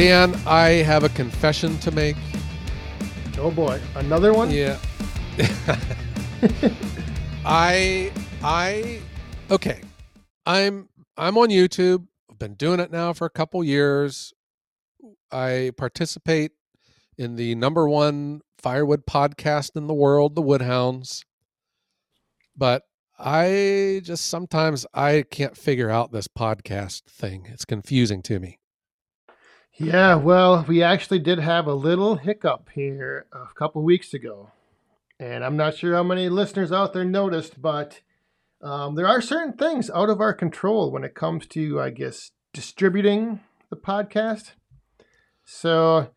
Dan, I have a confession to make. Oh boy, another one? Yeah. I I okay. I'm I'm on YouTube. I've been doing it now for a couple years. I participate in the number one firewood podcast in the world, the Woodhounds. But I just sometimes I can't figure out this podcast thing. It's confusing to me. Yeah, well, we actually did have a little hiccup here a couple weeks ago. And I'm not sure how many listeners out there noticed, but um, there are certain things out of our control when it comes to, I guess, distributing the podcast. So,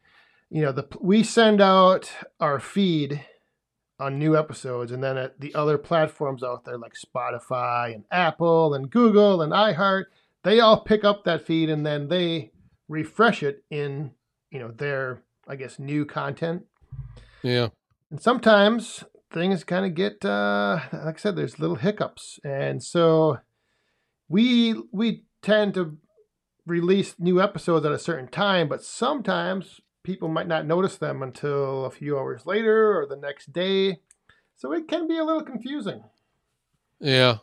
you know, the we send out our feed on new episodes, and then at the other platforms out there like Spotify and Apple and Google and iHeart, they all pick up that feed and then they refresh it in you know their I guess new content. Yeah. And sometimes things kind of get uh, like I said, there's little hiccups, and so we we tend to release new episodes at a certain time, but sometimes people might not notice them until a few hours later or the next day. So it can be a little confusing. Yeah.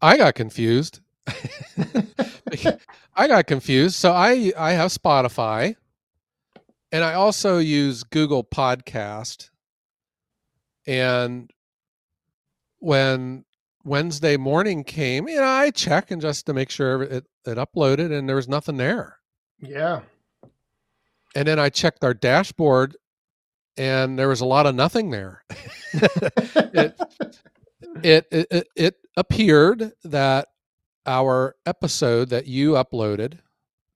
I got confused. I got confused. So I I have Spotify and I also use Google Podcast. And when Wednesday morning came, you know, I check and just to make sure it, it uploaded and there was nothing there. Yeah. And then I checked our dashboard and there was a lot of nothing there. it, it, it it appeared that our episode that you uploaded,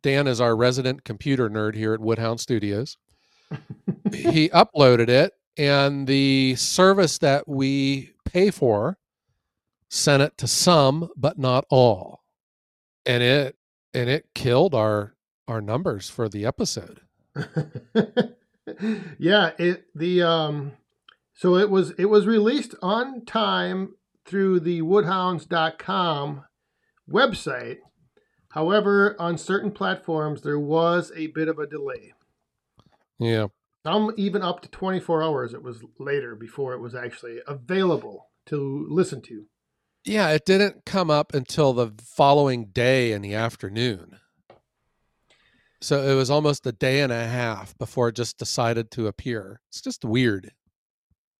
Dan is our resident computer nerd here at Woodhound Studios. he uploaded it, and the service that we pay for sent it to some, but not all, and it and it killed our our numbers for the episode. yeah, it the um so it was it was released on time through the woodhounds.com website. However, on certain platforms there was a bit of a delay. Yeah. Some even up to 24 hours it was later before it was actually available to listen to. Yeah, it didn't come up until the following day in the afternoon. So it was almost a day and a half before it just decided to appear. It's just weird.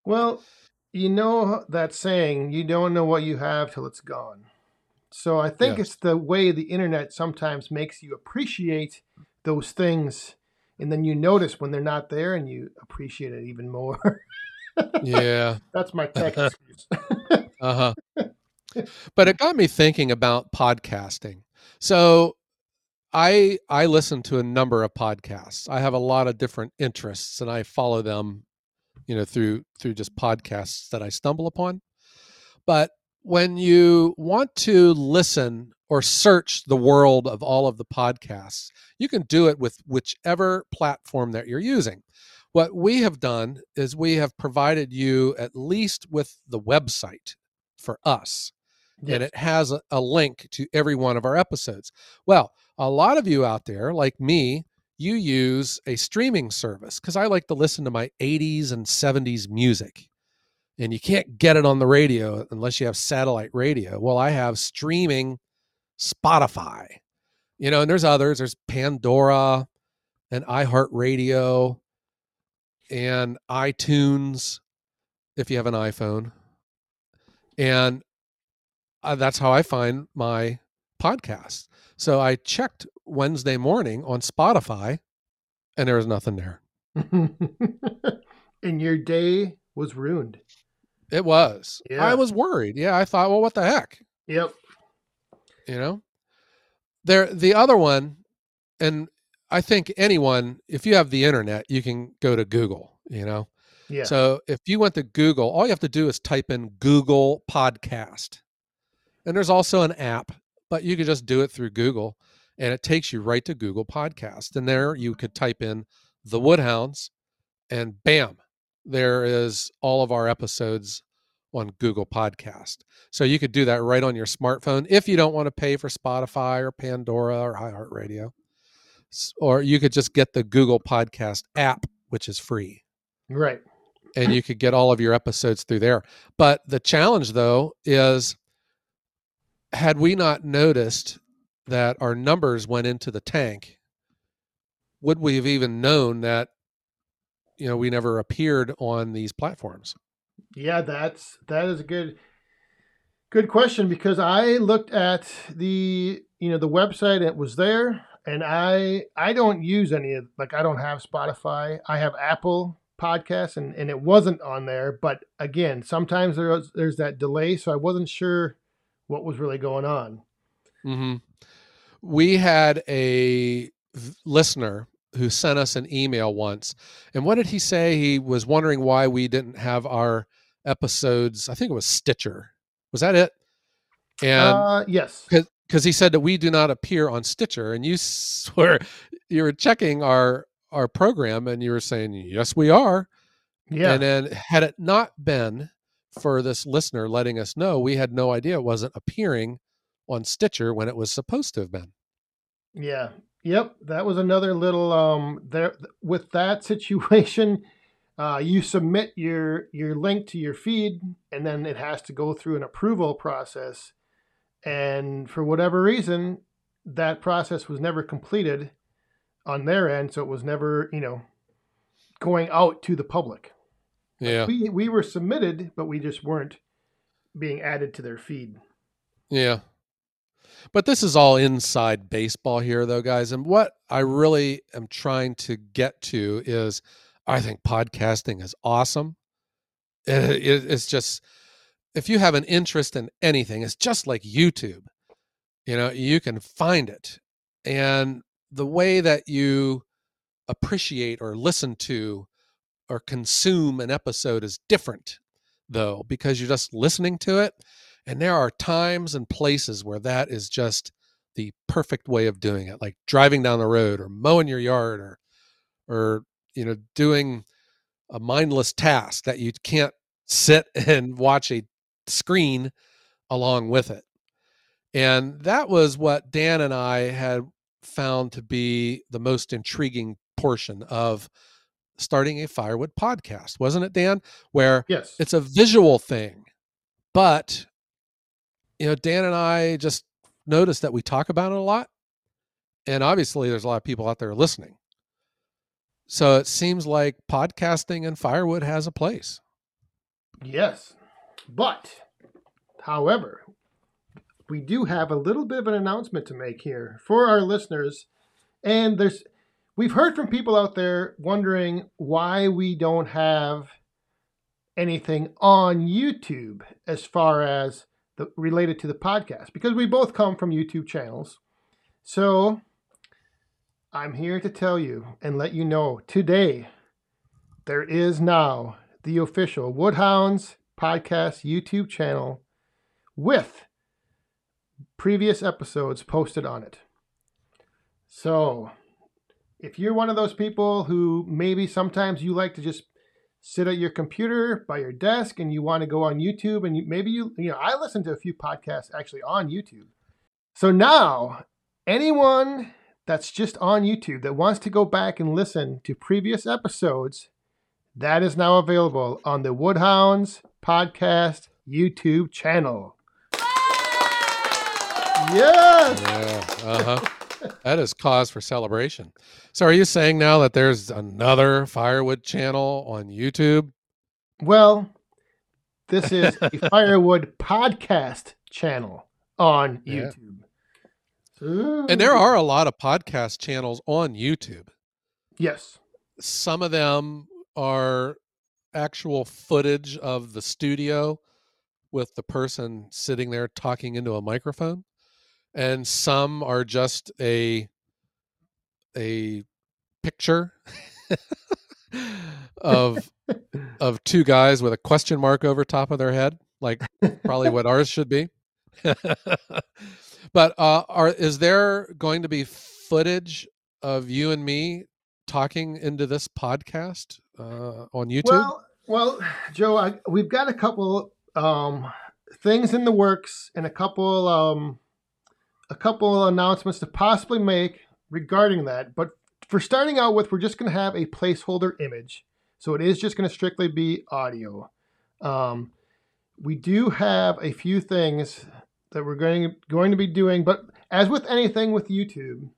Well, you know that saying, you don't know what you have till it's gone. So I think it's the way the internet sometimes makes you appreciate those things and then you notice when they're not there and you appreciate it even more. Yeah. That's my tech excuse. Uh huh. But it got me thinking about podcasting. So I I listen to a number of podcasts. I have a lot of different interests, and I follow them, you know, through through just podcasts that I stumble upon. But when you want to listen or search the world of all of the podcasts, you can do it with whichever platform that you're using. What we have done is we have provided you at least with the website for us, and it has a, a link to every one of our episodes. Well, a lot of you out there, like me, you use a streaming service because I like to listen to my 80s and 70s music. And you can't get it on the radio unless you have satellite radio. Well, I have streaming Spotify, you know, and there's others. There's Pandora and iHeartRadio and iTunes if you have an iPhone. And uh, that's how I find my podcast. So I checked Wednesday morning on Spotify and there was nothing there. and your day was ruined. It was. Yeah. I was worried. Yeah, I thought, well, what the heck? Yep. You know? There the other one, and I think anyone, if you have the internet, you can go to Google, you know. Yeah. So if you went to Google, all you have to do is type in Google Podcast. And there's also an app, but you could just do it through Google and it takes you right to Google Podcast. And there you could type in the Woodhounds and bam, there is all of our episodes on Google Podcast. So you could do that right on your smartphone if you don't want to pay for Spotify or Pandora or iHeartRadio. Or you could just get the Google Podcast app, which is free. Right. and you could get all of your episodes through there. But the challenge, though, is had we not noticed that our numbers went into the tank, would we have even known that, you know, we never appeared on these platforms? Yeah, that's that is a good good question because I looked at the you know the website it was there and I I don't use any of like I don't have Spotify. I have Apple podcasts and, and it wasn't on there. But again, sometimes there's there's that delay, so I wasn't sure what was really going on. mm-hmm. We had a listener who sent us an email once. And what did he say? He was wondering why we didn't have our episodes. I think it was Stitcher. Was that it? And uh yes. because he said that we do not appear on Stitcher, and you were you were checking our our program, and you were saying yes, we are. Yeah. And then had it not been for this listener letting us know, we had no idea it wasn't appearing on Stitcher when it was supposed to have been. Yeah. Yep. That was another little um there with that situation. Uh, you submit your your link to your feed, and then it has to go through an approval process. And for whatever reason, that process was never completed on their end, so it was never you know going out to the public. Yeah, We we were submitted, but we just weren't being added to their feed. yeah. But this is all inside baseball here, though, guys. And what I really am trying to get to is I think podcasting is awesome. It- it- it's just, if you have an interest in anything, it's just like YouTube. You know, you can find it. And the way that you appreciate or listen to or consume an episode is different, though, because you're just listening to it. And there are times and places where that is just the perfect way of doing it, like driving down the road or mowing your yard or, or, you know, doing a mindless task that you can't sit and watch a screen along with it. And that was what Dan and I had found to be the most intriguing portion of starting a firewood podcast, wasn't it, Dan? Where Yes. it's a visual thing, but you know, Dan and I just noticed that we talk about it a lot. And obviously, there's a lot of people out there listening. So it seems like podcasting and firewood has a place. Yes. But, however, we do have a little bit of an announcement to make here for our listeners. And there's we've heard from people out there wondering why we don't have anything on YouTube as far as the related to the podcast because we both come from YouTube channels. So, I'm here to tell you and let you know today there is now the official Woodhounds podcast YouTube channel with previous episodes posted on it. So, if you're one of those people who maybe sometimes you like to just sit at your computer by your desk and you want to go on YouTube and you, maybe you you know I listen to a few podcasts actually on YouTube. So now anyone that's just on YouTube that wants to go back and listen to previous episodes that is now available on the Woodhounds podcast YouTube channel. Yes. Yeah. Uh huh. That is cause for celebration. So, are you saying now that there's another firewood channel on YouTube? Well, this is a Firewood podcast channel on Yeah. YouTube. And there are a lot of podcast channels on YouTube. Yes. Some of them are actual footage of the studio with the person sitting there talking into a microphone and some are just a a picture of of two guys with a question mark over top of their head like probably what ours should be. But uh are is there going to be footage of you and me talking into this podcast uh on youtube? Well, well, Joe, I, we've got a couple um, things in the works and a couple um, a couple announcements to possibly make regarding that. But for starting out with, we're just going to have a placeholder image. So it is just going to strictly be audio. Um, we do have a few things that we're going going to be doing, but as with anything with YouTube,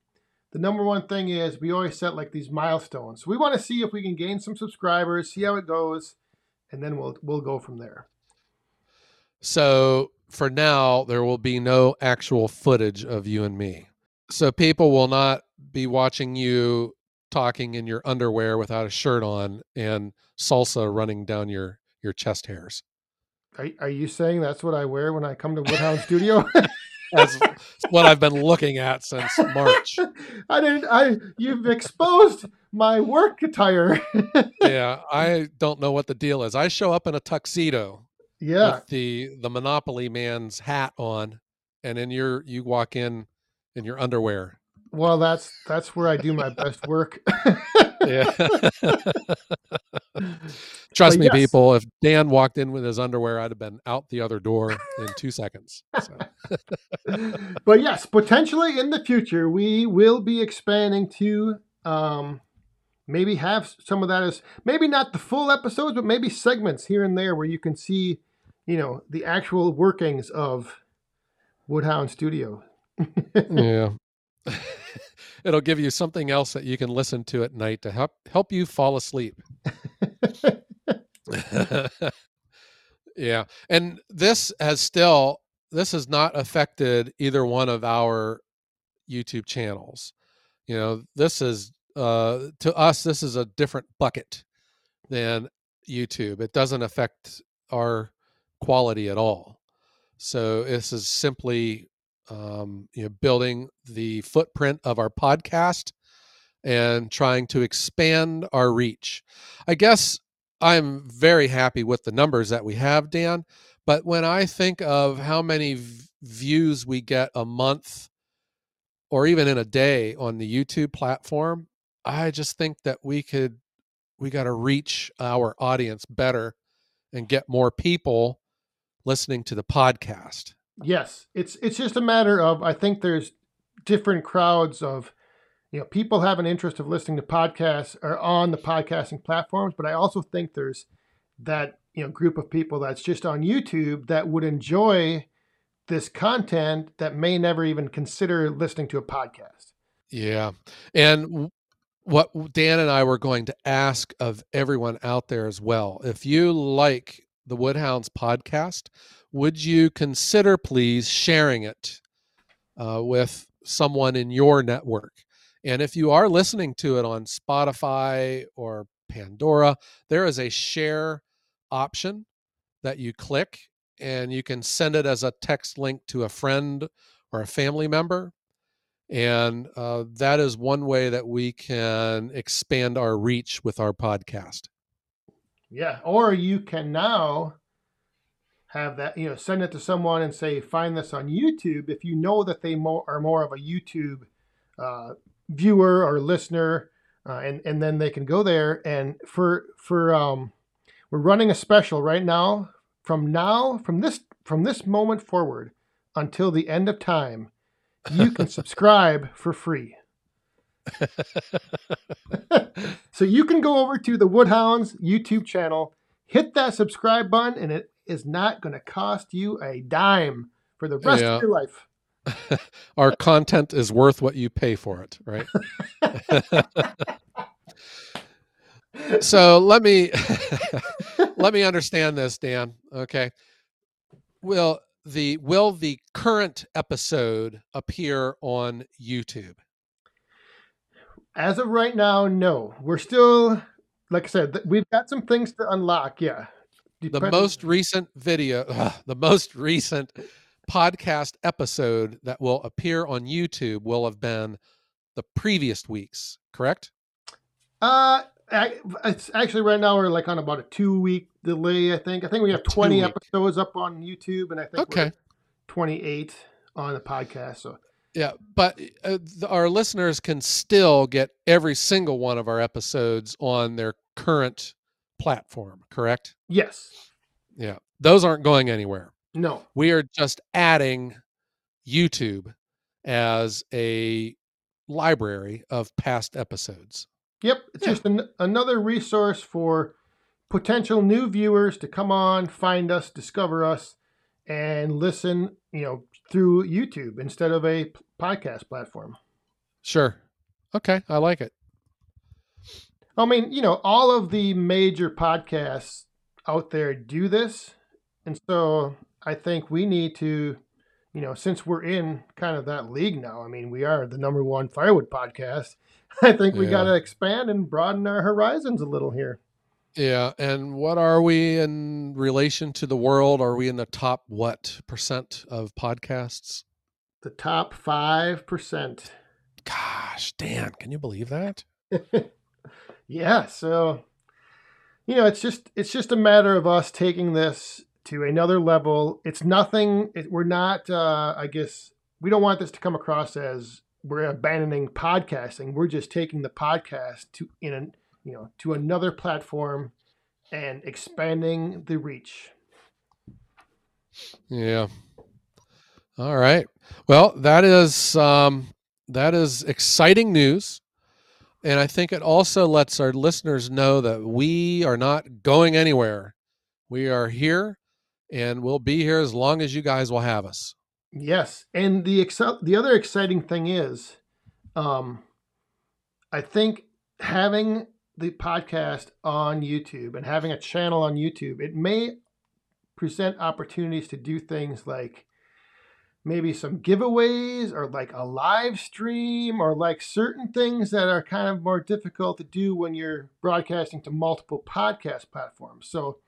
the number one thing is we always set like these milestones. So we want to see if we can gain some subscribers, see how it goes, and then we'll we'll go from there. So for now, there will be no actual footage of you and me. So people will not be watching you talking in your underwear without a shirt on and salsa running down your your chest hairs. Are, are you saying that's what I wear when I come to Woodhound Studio? That's what I've been looking at since March. I didn't. I you've exposed my work attire. yeah, I don't know what the deal is. I show up in a tuxedo yeah, with the the Monopoly man's hat on, and then you're you walk in in your underwear. well, that's that's where I do my best work. Yeah. Trust But me, yes. people. If Dan walked in with his underwear, I'd have been out the other door in two seconds. So, but yes, potentially in the future, we will be expanding to um, maybe have some of that as maybe not the full episodes, but maybe segments here and there where you can see, you know, the actual workings of Woodhound Studio. yeah. It'll give you something else that you can listen to at night to help help you fall asleep. yeah. And this has still this has not affected either one of our YouTube channels. You know, this is uh to us this is a different bucket than YouTube. It doesn't affect our quality at all. So this is simply um, you know building the footprint of our podcast and trying to expand our reach. I guess I'm very happy with the numbers that we have, Dan. But when I think of how many v- views we get a month or even in a day on the YouTube platform, I just think that we could, we got to reach our audience better and get more people listening to the podcast. Yes, it's it's just a matter of I think there's different crowds of you know people have an interest of listening to podcasts or on the podcasting platforms, but I also think there's that you know group of people that's just on YouTube that would enjoy this content that may never even consider listening to a podcast. Yeah. And what Dan and I were going to ask of everyone out there as well if you like the Woodhounds podcast, would you consider please sharing it uh, with someone in your network? And if you are listening to it on Spotify or Pandora, there is a share option that you click and you can send it as a text link to a friend or a family member. And uh, that is one way that we can expand our reach with our podcast. Yeah, or you can now have that you know send it to someone and say find this on YouTube if you know that they mo- are more of a YouTube uh, viewer or listener, uh, and and then they can go there and for for um, we're running a special right now from now from this from this moment forward until the end of time, you can subscribe for free. so you can go over to the Woodhounds YouTube channel, hit that subscribe button, and it is not going to cost you a dime for the rest Yeah. of your life. our content is worth what you pay for it, right? so let me let me understand this, Dan. Okay. Will the will the current episode appear on YouTube? As of right now, no. We're still, like I said, th- we've got some things to unlock. Yeah. The most recent video, ugh, the most recent podcast episode that will appear on YouTube will have been the previous week's, correct? Uh, I, it's actually right now we're like on about a two week delay. I think. I think we have twenty episodes up on YouTube, and I think Okay. twenty eight on the podcast. So Yeah, but uh, our listeners can still get every single one of our episodes on their current platform, correct? yes, Yeah. Those aren't going anywhere. no, We are just adding YouTube as a library of past episodes. Yep, it's Yeah. just an, another resource for potential new viewers to come on, find us, discover us, and listen. You know, through YouTube instead of a podcast platform. Sure. Okay, I like it. I mean, you know, all of the major podcasts out there do this. And so I think we need to, you know, since we're in kind of that league now, I mean, we are the number one firewood podcast. I think we Yeah. got to expand and broaden our horizons a little here. Yeah, and what are we in relation to the world? Are we in the top what percent of podcasts? The top 5%. Gosh, Dan, can you believe that? yeah, so you know, it's just it's just a matter of us taking this to another level. It's nothing. It, we're not. Uh, I guess we don't want this to come across as we're abandoning podcasting. We're just taking the podcast to in a you know to another platform and expanding the reach. Yeah. All right. Well, that is um, that is exciting news, and I think it also lets our listeners know that we are not going anywhere. We are here, and we'll be here as long as you guys will have us. Yes, and the excel- the other exciting thing is, um, I think having the podcast on YouTube and having a channel on YouTube, it may present opportunities to do things like maybe some giveaways or like a live stream or like certain things that are kind of more difficult to do when you're broadcasting to multiple podcast platforms. So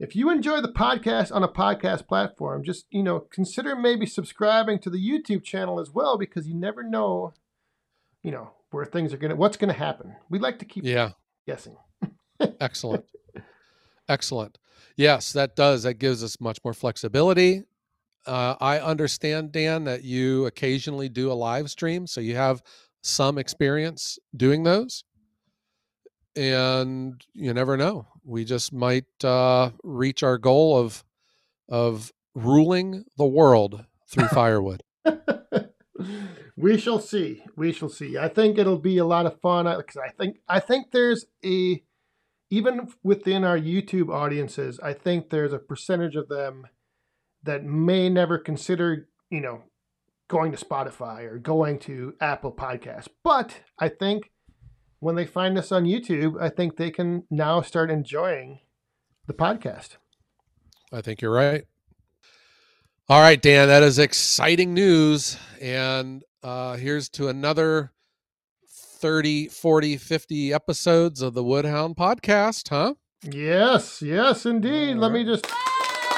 if you enjoy the podcast on a podcast platform, just you know, consider maybe subscribing to the YouTube channel as well because you never know, you know, where things are gonna what's gonna happen. We like to keep Yeah. Guessing. Excellent. Excellent. Yes, that does. That gives us much more flexibility. Uh, I understand, Dan, that you occasionally do a live stream, so you have some experience doing those. And you never know. We just might uh, reach our goal of of ruling the world through firewood. we shall see. We shall see. I think it'll be a lot of fun because I think I think there's a even within our YouTube audiences, I think there's a percentage of them that may never consider, you know, going to Spotify or going to Apple Podcasts. But I think when they find us on YouTube, I think they can now start enjoying the podcast. I think you're right. All right, Dan, that is exciting news. And uh, here's to another 30, 40, 50 episodes of the Woodhound podcast, huh? Yes, yes, indeed. Let me just,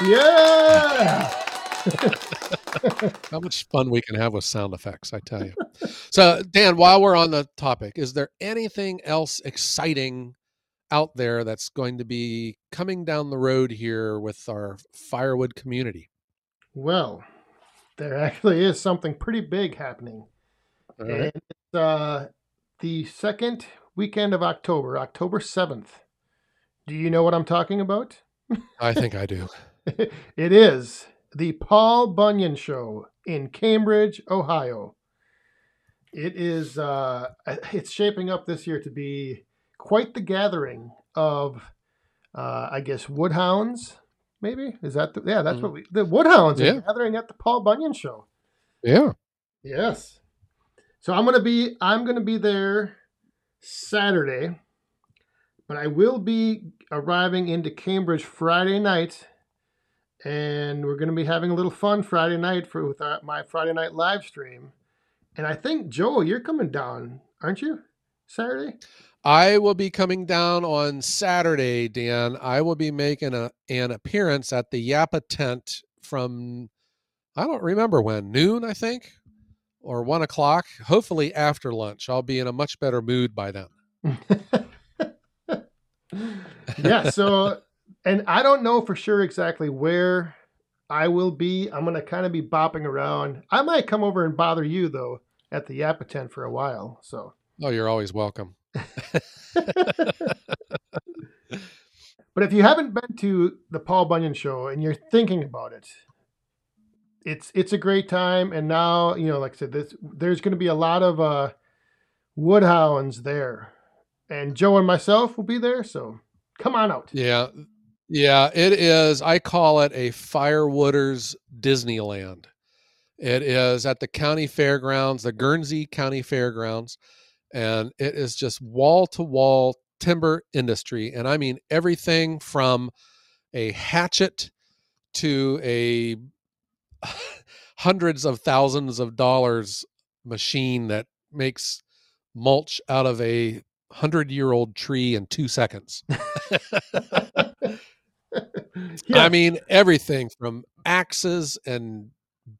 yeah. How much fun we can have with sound effects, I tell you. so, Dan, while we're on the topic, is there anything else exciting out there that's going to be coming down the road here with our firewood community? Well, there actually is something pretty big happening. All And it's uh, the second weekend of October, October 7th. Do you know what I'm talking about? I think I do. it is the Paul Bunyan Show in Cambridge, Ohio. It is uh, it's shaping up this year to be quite the gathering of uh, I guess woodhounds. Maybe is that the, yeah? That's mm-hmm. what we the woodhounds Yeah. are gathering at the Paul Bunyan Show. Yeah. Yes. So I'm gonna be I'm gonna be there Saturday, but I will be arriving into Cambridge Friday night, and we're gonna be having a little fun Friday night for with our, my Friday night live stream. And I think Joel, you're coming down, aren't you? Saturday. I will be coming down on Saturday, Dan. I will be making a, an appearance at the Yappa tent from, I don't remember when, noon, I think, or one o'clock. Hopefully after lunch. I'll be in a much better mood by then. yeah. So, and I don't know for sure exactly where I will be. I'm gonna kind of be bopping around. I might come over and bother you though at the Yappa tent for a while. So, Oh, you're always welcome. But if you haven't been to the Paul Bunyan show and you're thinking about it, it's it's a great time. And now you know, like I said, this there's going to be a lot of uh, Woodhounds there. And Joe and myself will be there, so come on out. Yeah. Yeah, it is. I call it a Firewooders Disneyland. It is at the county fairgrounds, the Guernsey County Fairgrounds, and it is just wall to wall timber industry. And I mean everything from a hatchet to a hundreds of thousands of dollars machine that makes mulch out of a hundred year old tree in two seconds. Yeah. I mean, everything from axes and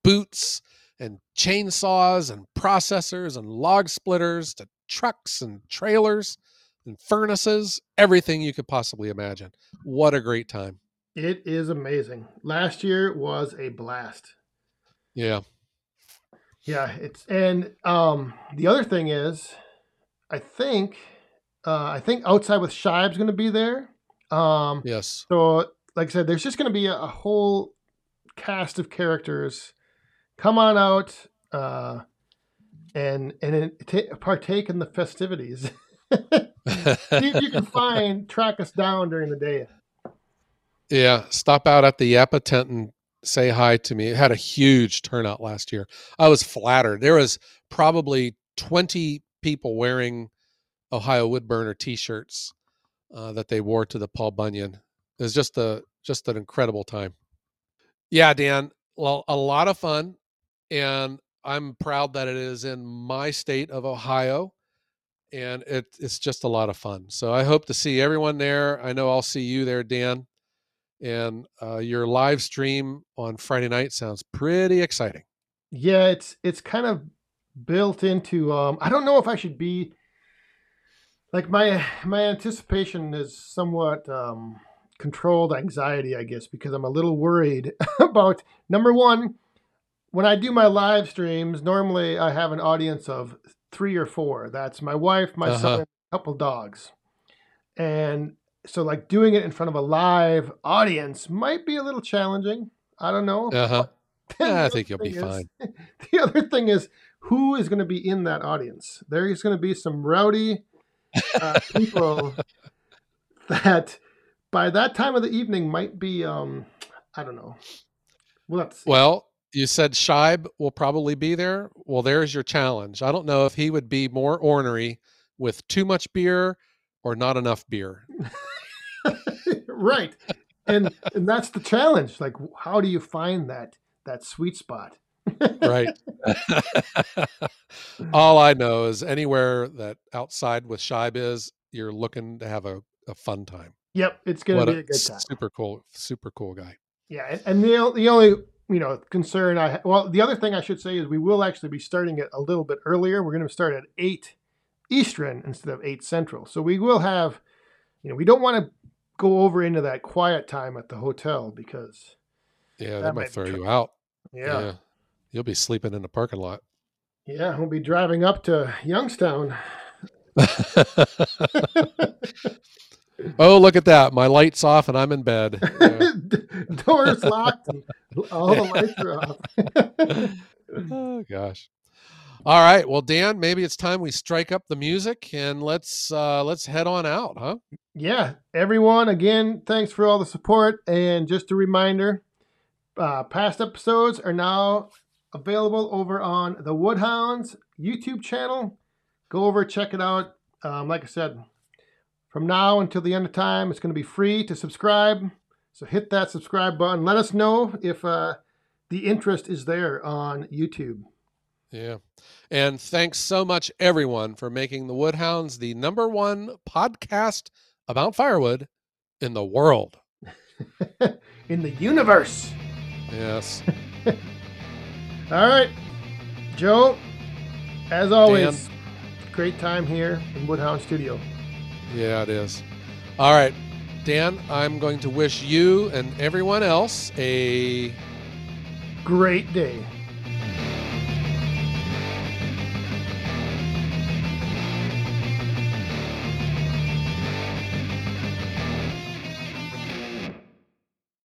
boots and chainsaws and processors and log splitters to trucks and trailers and furnaces, everything you could possibly imagine. What a great time. It is amazing. Last year was a blast. Yeah. Yeah, it's and um the other thing is I think uh I think outside with Scheib's gonna be there. Um Yes. so like I said, there's just gonna be a, a whole cast of characters. Come on out uh and and ta partake in the festivities. See if you can find track us down during the day. Yeah, stop out at the Yappa tent and say hi to me. It had a huge turnout last year. I was flattered. There was probably 20 people wearing Ohio Woodburner t-shirts uh, that they wore to the Paul Bunyan. It was just a just an incredible time. Yeah, Dan, well, a lot of fun, and I'm proud that it is in my state of Ohio, and it, it's just a lot of fun. So I hope to see everyone there. I know I'll see you there, Dan and uh, your live stream on Friday night sounds pretty exciting. Yeah, it's it's kind of built into um I don't know if I should be like my my anticipation is somewhat um controlled anxiety, I guess, because I'm a little worried about number one, when I do my live streams, normally I have an audience of three or four. That's my wife, my Uh-huh. son, a couple dogs. And so like doing it in front of a live audience might be a little challenging. I don't know. Uh huh. And I think you'll be is- fine. The other thing is who is going to be in that audience. There is going to be some rowdy uh, people that by that time of the evening might be um I don't know. Well. Well, you said Scheib will probably be there. Well, there's your challenge. I don't know if he would be more ornery with too much beer or not enough beer. right. And and that's the challenge. Like how do you find that that sweet spot? Right. All I know is anywhere that outside with Scheib is, you're looking to have a, a fun time. Yep, it's going What to be a good time. super cool, super cool guy. Yeah, and- and the the only you know concern I well the other thing I should say is we will actually be starting it a little bit earlier. We're going to start at eight Eastern instead of eight Central. So we will have you know we don't want to go over into that quiet time at the hotel because Yeah, That they might might throw you out. yeah You'll be sleeping in the parking lot. yeah we'll be driving up to Youngstown. oh, look at that. My light's off and I'm in bed. Yeah. Doors locked all the lights are off. oh gosh. All right. Well, Dan, maybe it's time we strike up the music and let's uh let's head on out, huh? yeah, everyone, again, thanks for all the support. And just a reminder uh, past episodes are now available over on the Woodhounds YouTube channel. Go over, check it out. Um, like I said, from now until the end of time, it's going to be free to subscribe. So hit that subscribe button. Let us know if uh, the interest is there on YouTube. Yeah. And thanks so much everyone for making the Woodhounds the number one podcast about firewood in the world. In the universe. Yes. All right, Joe. As always, great time here in Woodhound Studio. Yeah, it is. All right. Dan, I'm going to wish you and everyone else a Great day.